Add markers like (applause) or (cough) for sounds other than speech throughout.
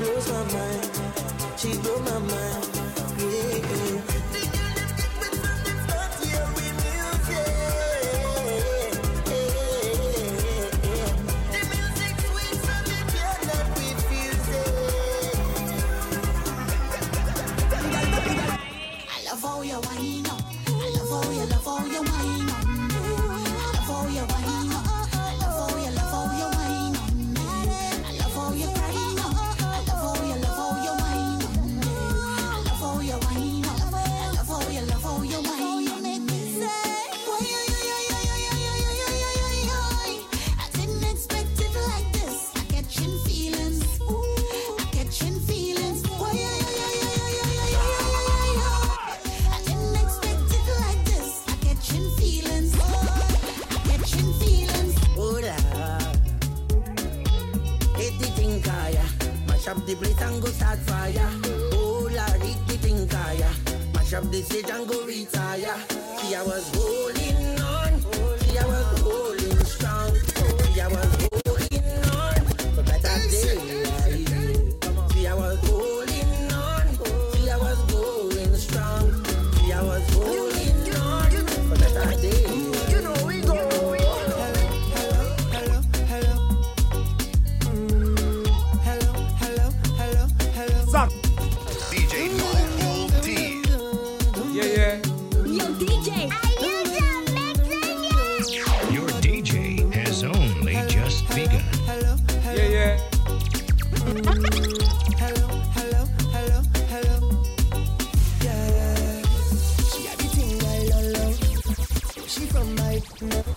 blows my mind. She blows my mind. Never.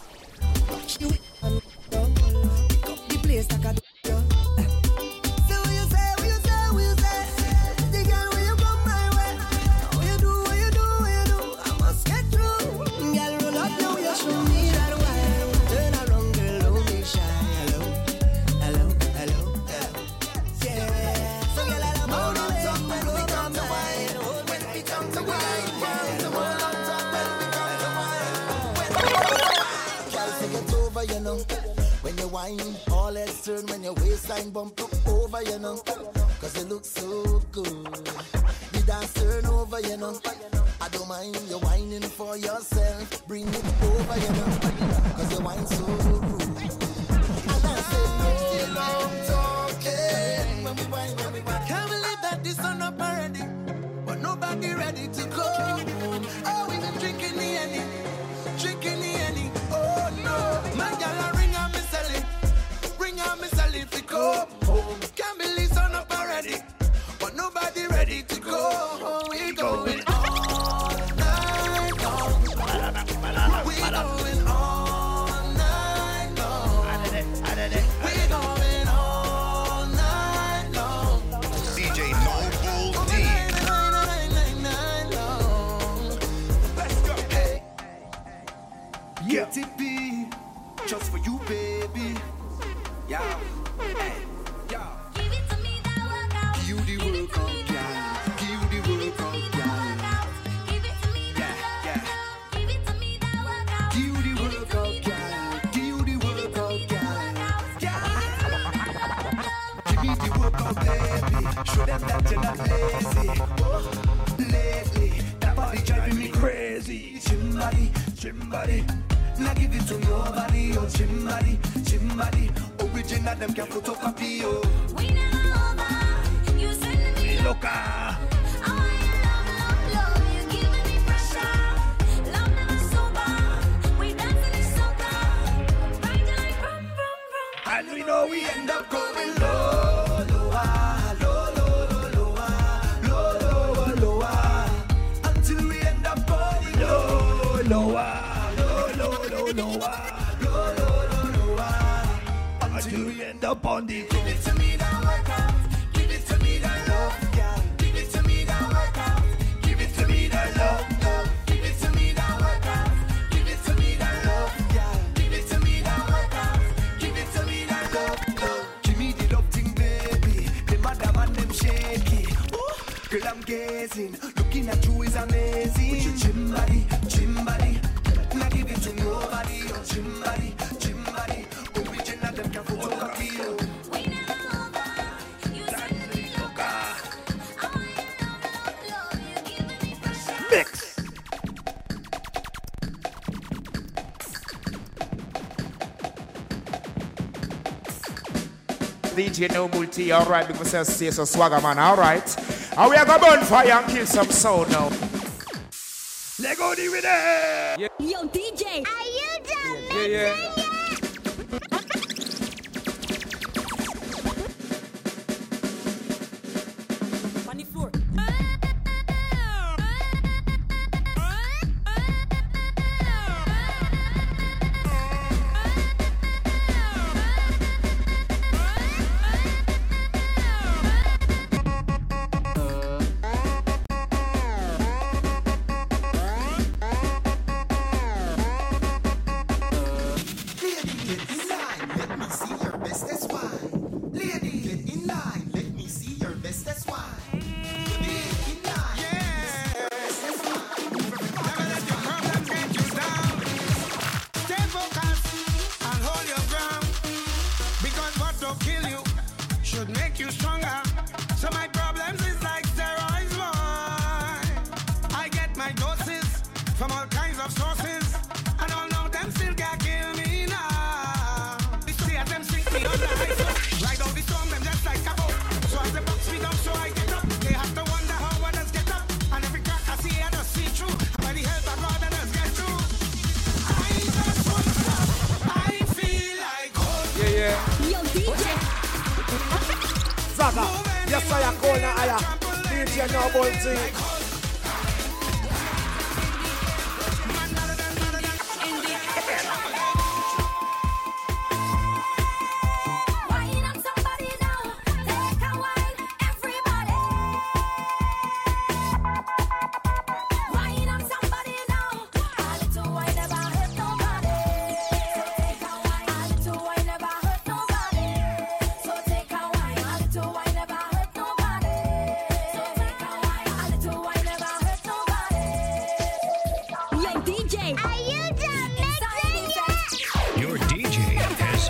you're lately, that body driving me crazy. Give it to nobody. Oh. Original, can't. Oh, we. You loca. on the Give it to me that work out. Give it to me that love, girl. Give it to me that work out. Give it to me that love, love. Give it to me that work out. Give it to me that love, girl. Give it to me that work out. Give it to me that love, love. Give me the love baby. Them oh, girl, I'm gazing. Looking at you is amazing. With your gym body, gym body. Not give it to nobody. Your gym body. DJ Nobul T, alright, because I say so swagger man, alright. And we are gonna burn fire and kill some soul now. Let go the rhythm!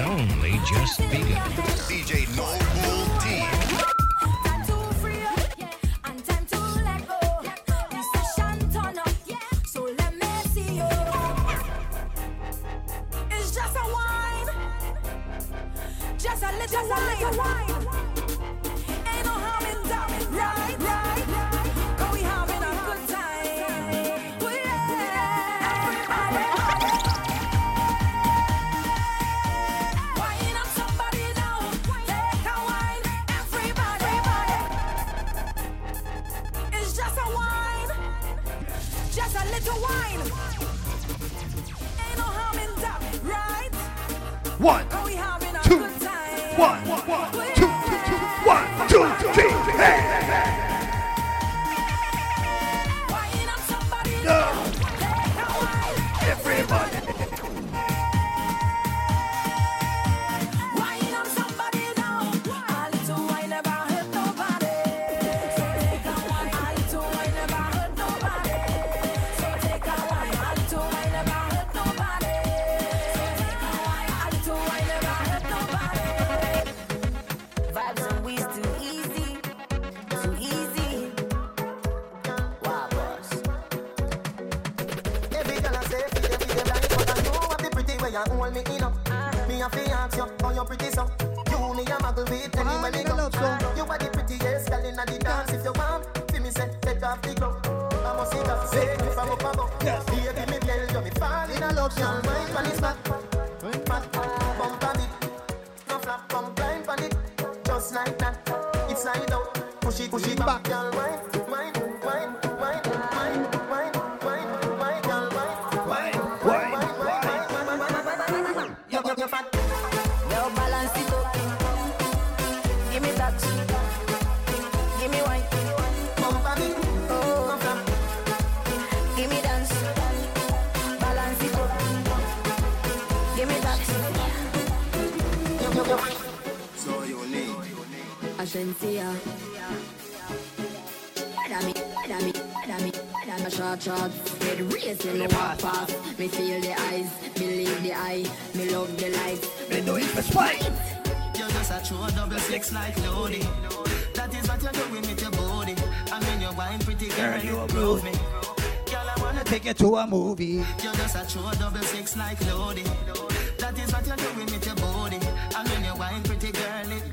only just begun. DJ Noel. agenția Short shots, head racing, walk fast Me feel the eyes, believe the eye. Me love the light, me do it for spite. You're just a true double six like Lodi. That is what you're doing with your body. I mean you're wine pretty girl, you approve me. Girl, I wanna take you to a movie. You're just a true double six like Lodi. That is what you're doing with your body. I mean you're wine pretty girl, it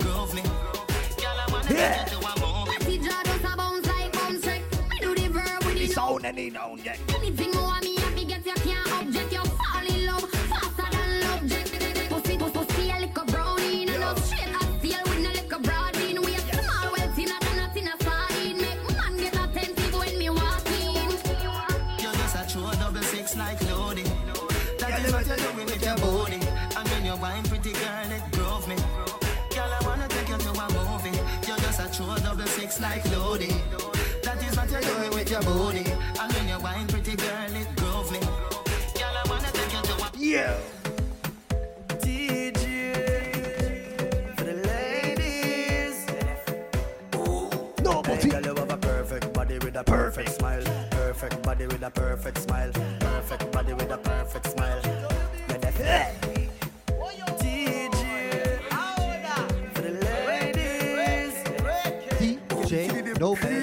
yeah. See Jah does the sound. Anything more me with a perfect smile. Perfect body with a perfect smile. You're definitely. Ladies. DJ. Nobody.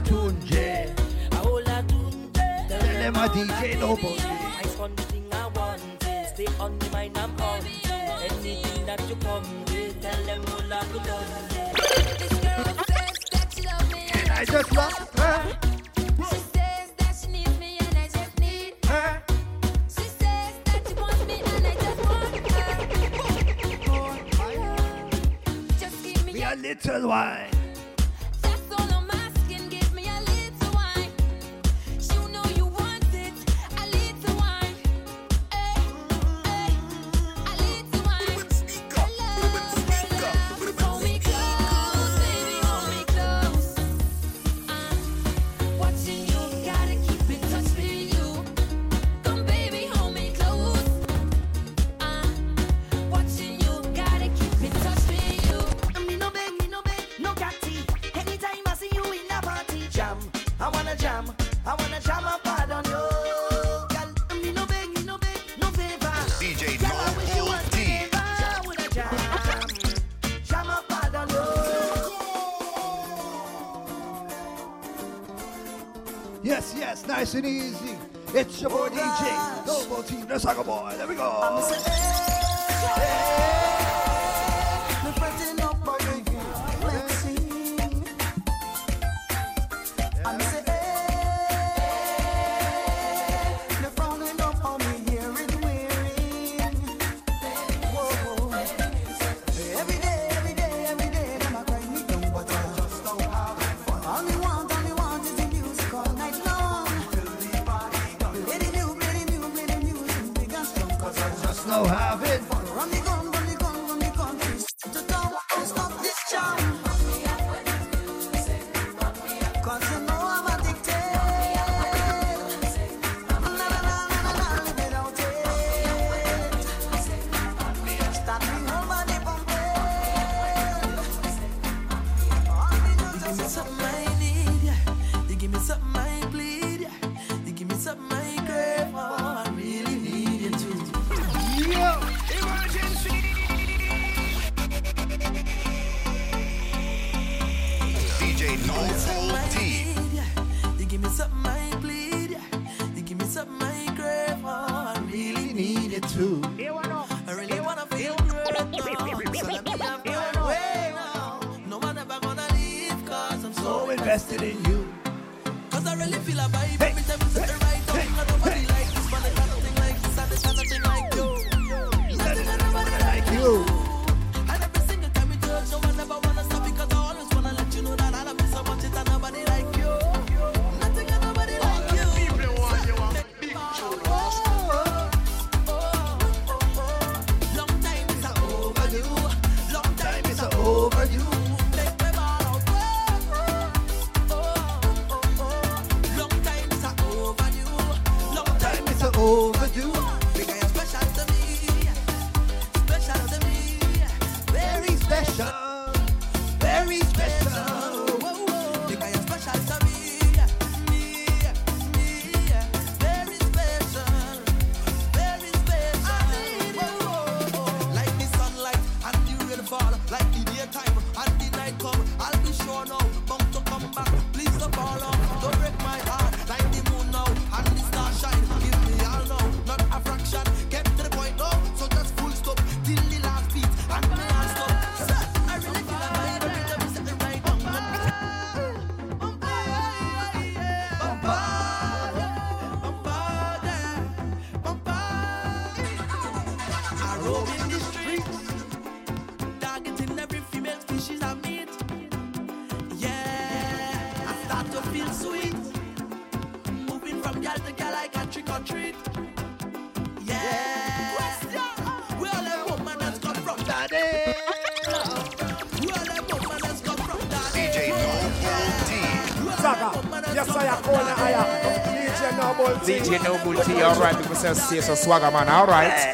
Tunje. Aola Tunje. Tell them a DJ nobody. I spun the thing I want. Stay on the mind I'm on. Anything that you come with, tell them This girl says that she love me. And I just love her. Little while. now have it. it's a Swagger, man. All right.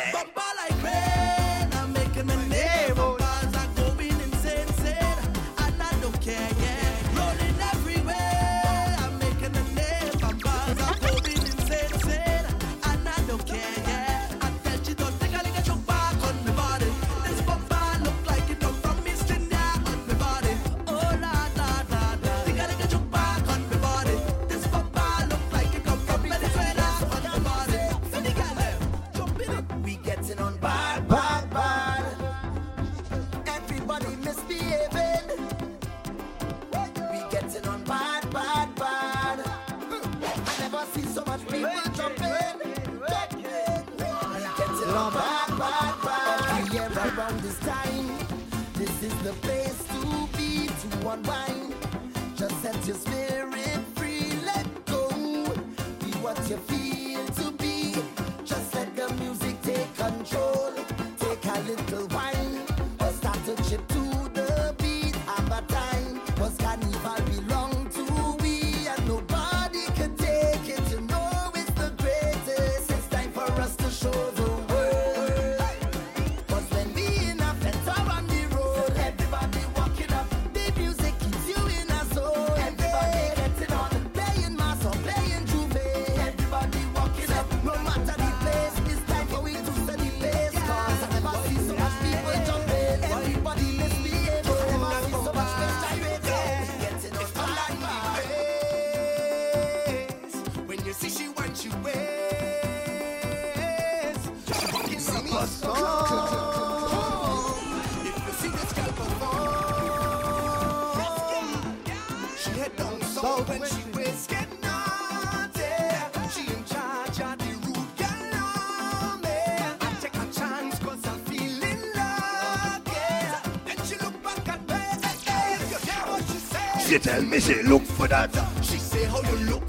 she tell me she look for that. She say how you look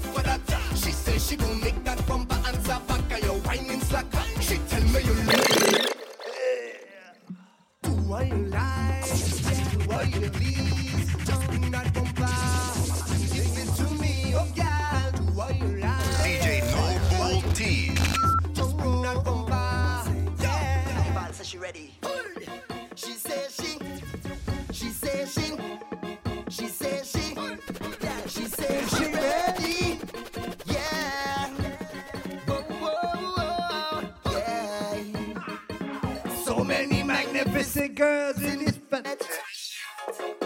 So many magnificent girls in this fantasy.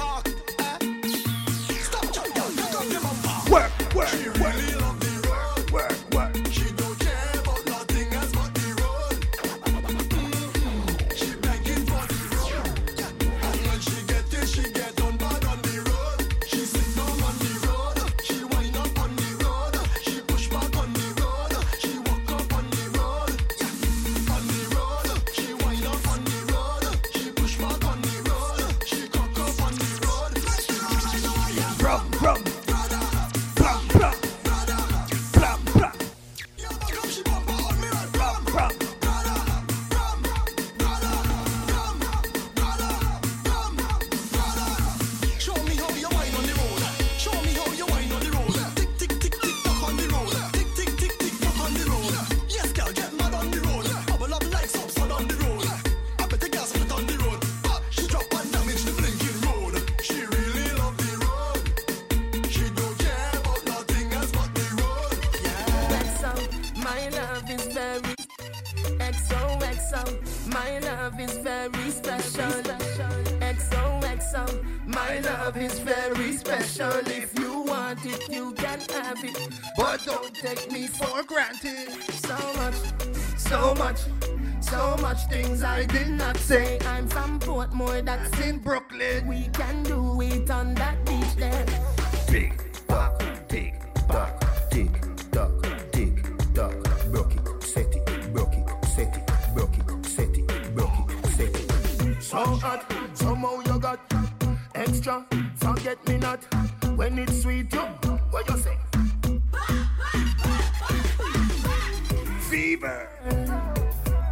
fever.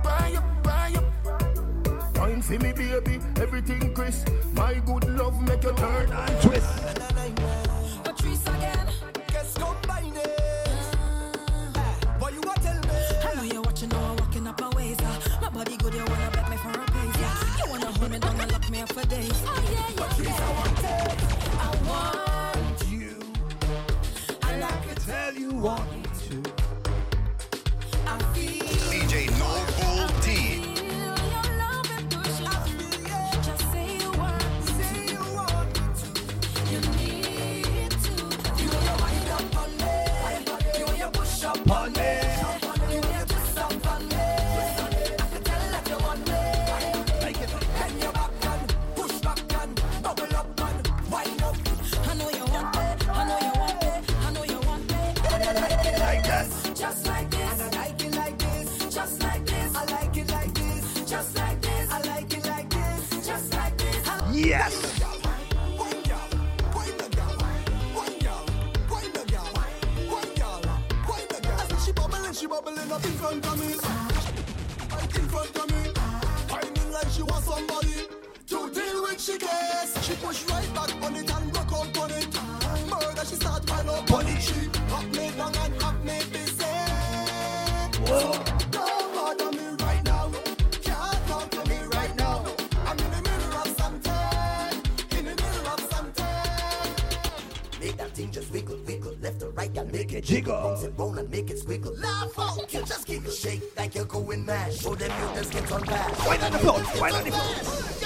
Buy up, buy up. See me, baby, everything Chris. My good love make you turn and twist. 不要出来了，你。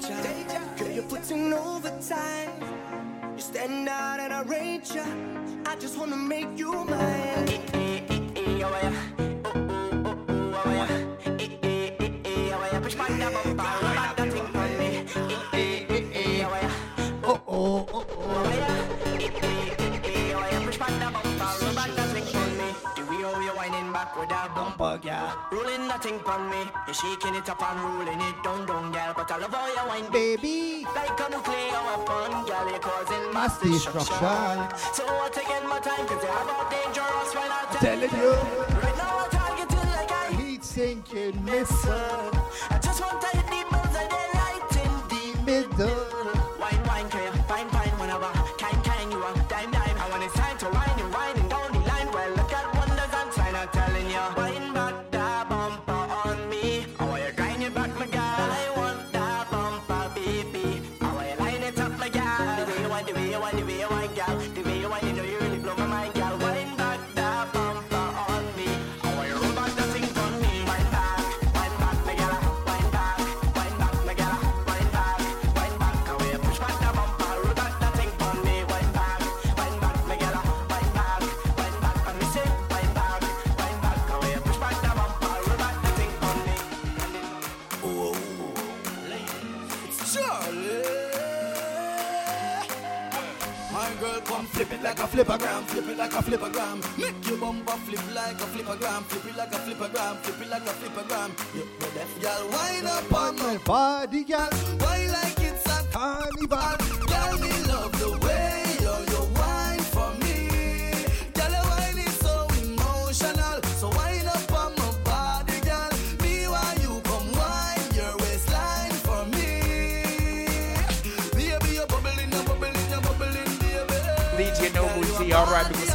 Girl, you're putting overtime. You stand out and I rate ya. I just wanna make you mine. Rolling nothing pon me. You shaking it up and rolling it down, down, girl. But I love how you wine, baby. Like a nuclear weapon, girl, you causing mass destruction. So I'm taking my time, cause you have a dangerous when I tell telling you. Right now I target you like I heat sinking missile. I just want to Flip a gram, flip it like a flip a gram. Make your bumper flip like a flip a gram. flip it like a flip a gram, flip it like a flip a gram. You deaf girl, wind up on my body, girl. Why like it's a carnival?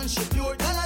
and she pure.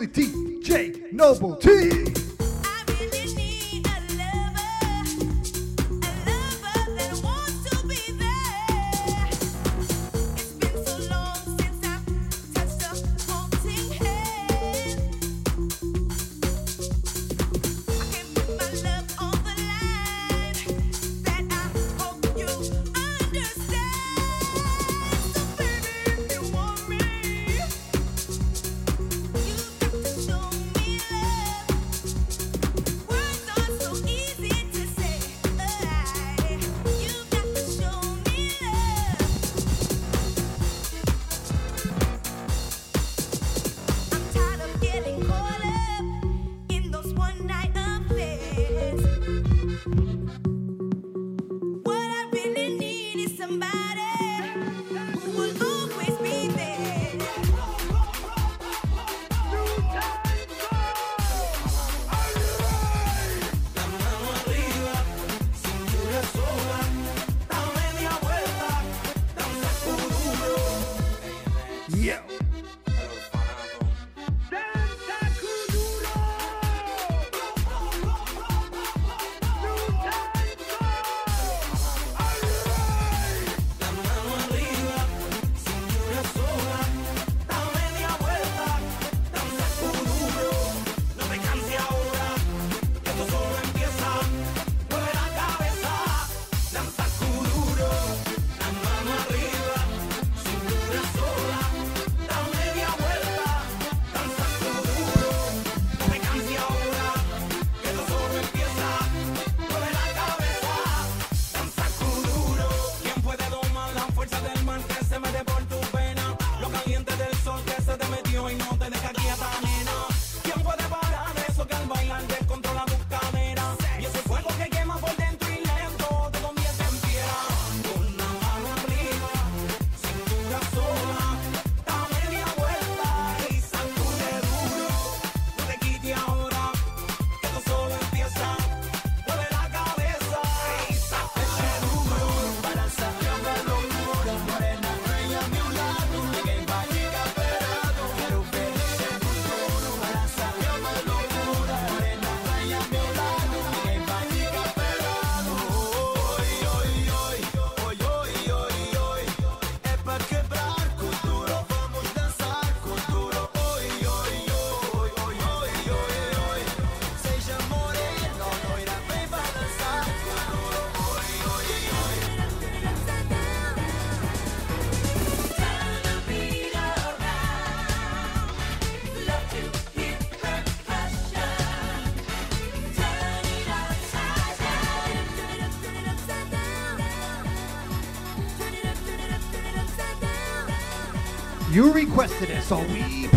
Billy T, J, Nobul T. You requested it, so we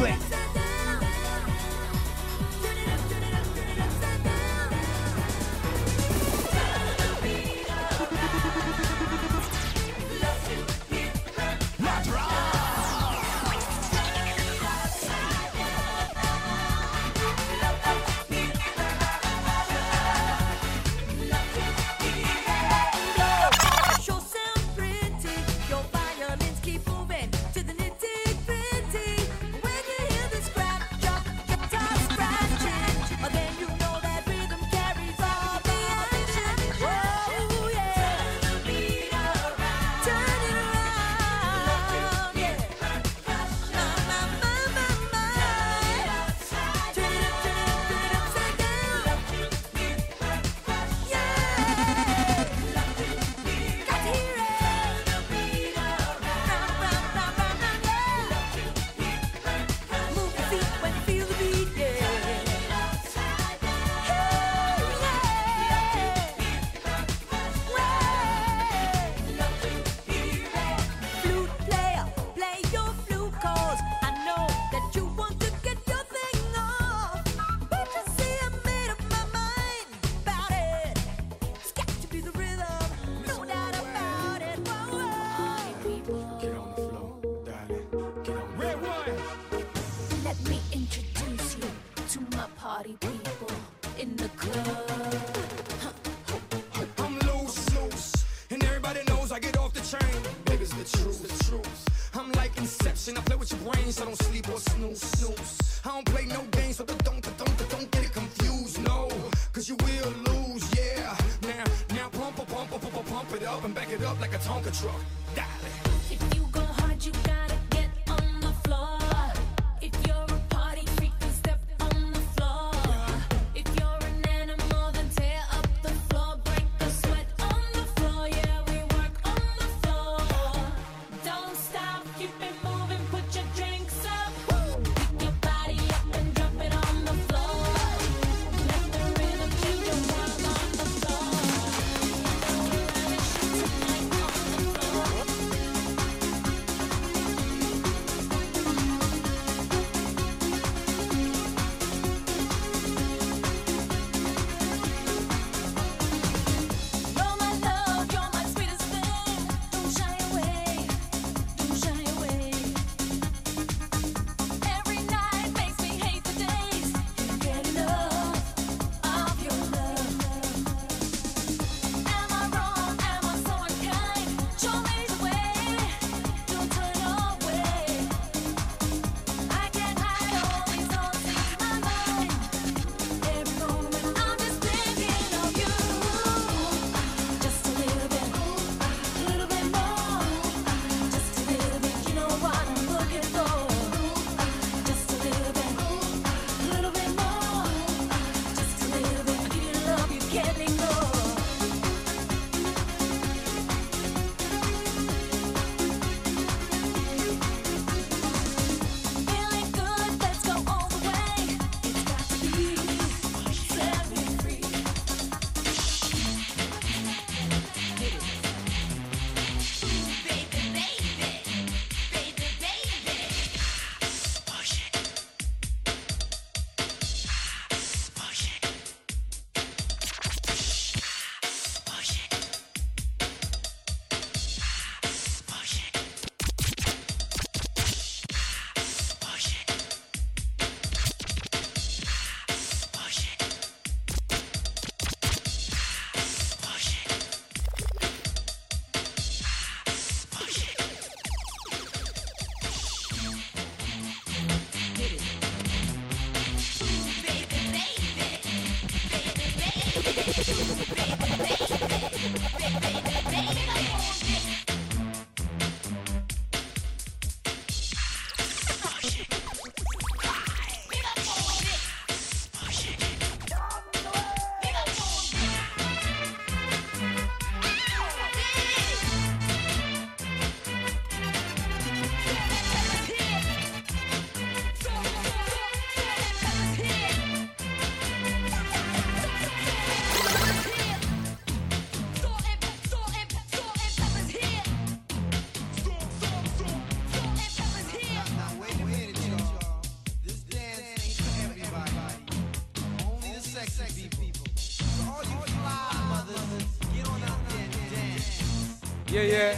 Yeah, yeah.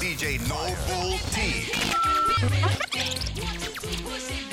DJ Nobul T. (laughs)